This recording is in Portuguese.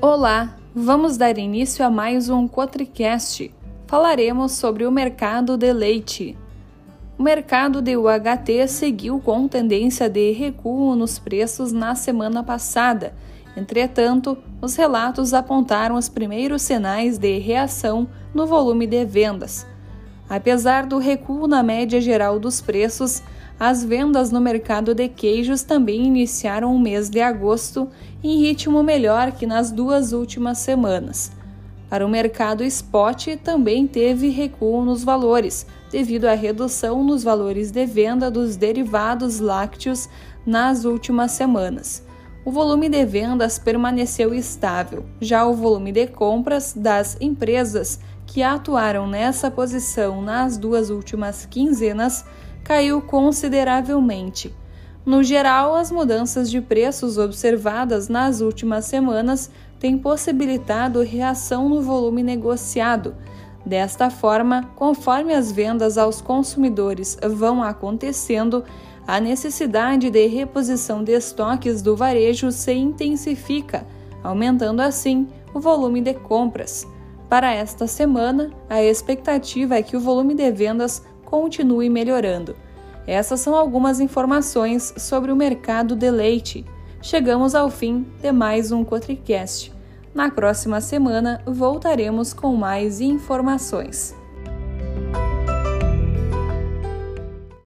Olá, vamos dar início a mais um Cotricast. Falaremos sobre o mercado de leite. O mercado de UHT seguiu com tendência de recuo nos preços na semana passada. Entretanto, os relatos apontaram os primeiros sinais de reação no volume de vendas. Apesar do recuo na média geral dos preços, as vendas no mercado de queijos também iniciaram o mês de agosto em ritmo melhor que nas duas últimas semanas. Para o mercado spot, também teve recuo nos valores, devido à redução nos valores de venda dos derivados lácteos nas últimas semanas. O volume de vendas permaneceu estável, já o volume de compras das empresas que atuaram nessa posição nas duas últimas quinzenas caiu consideravelmente. No geral, as mudanças de preços observadas nas últimas semanas têm possibilitado reação no volume negociado. Desta forma, conforme as vendas aos consumidores vão acontecendo, a necessidade de reposição de estoques do varejo se intensifica, aumentando assim o volume de compras. Para esta semana, a expectativa é que o volume de vendas continue melhorando. Essas são algumas informações sobre o mercado de leite. Chegamos ao fim de mais um Cotricast. Na próxima semana voltaremos com mais informações.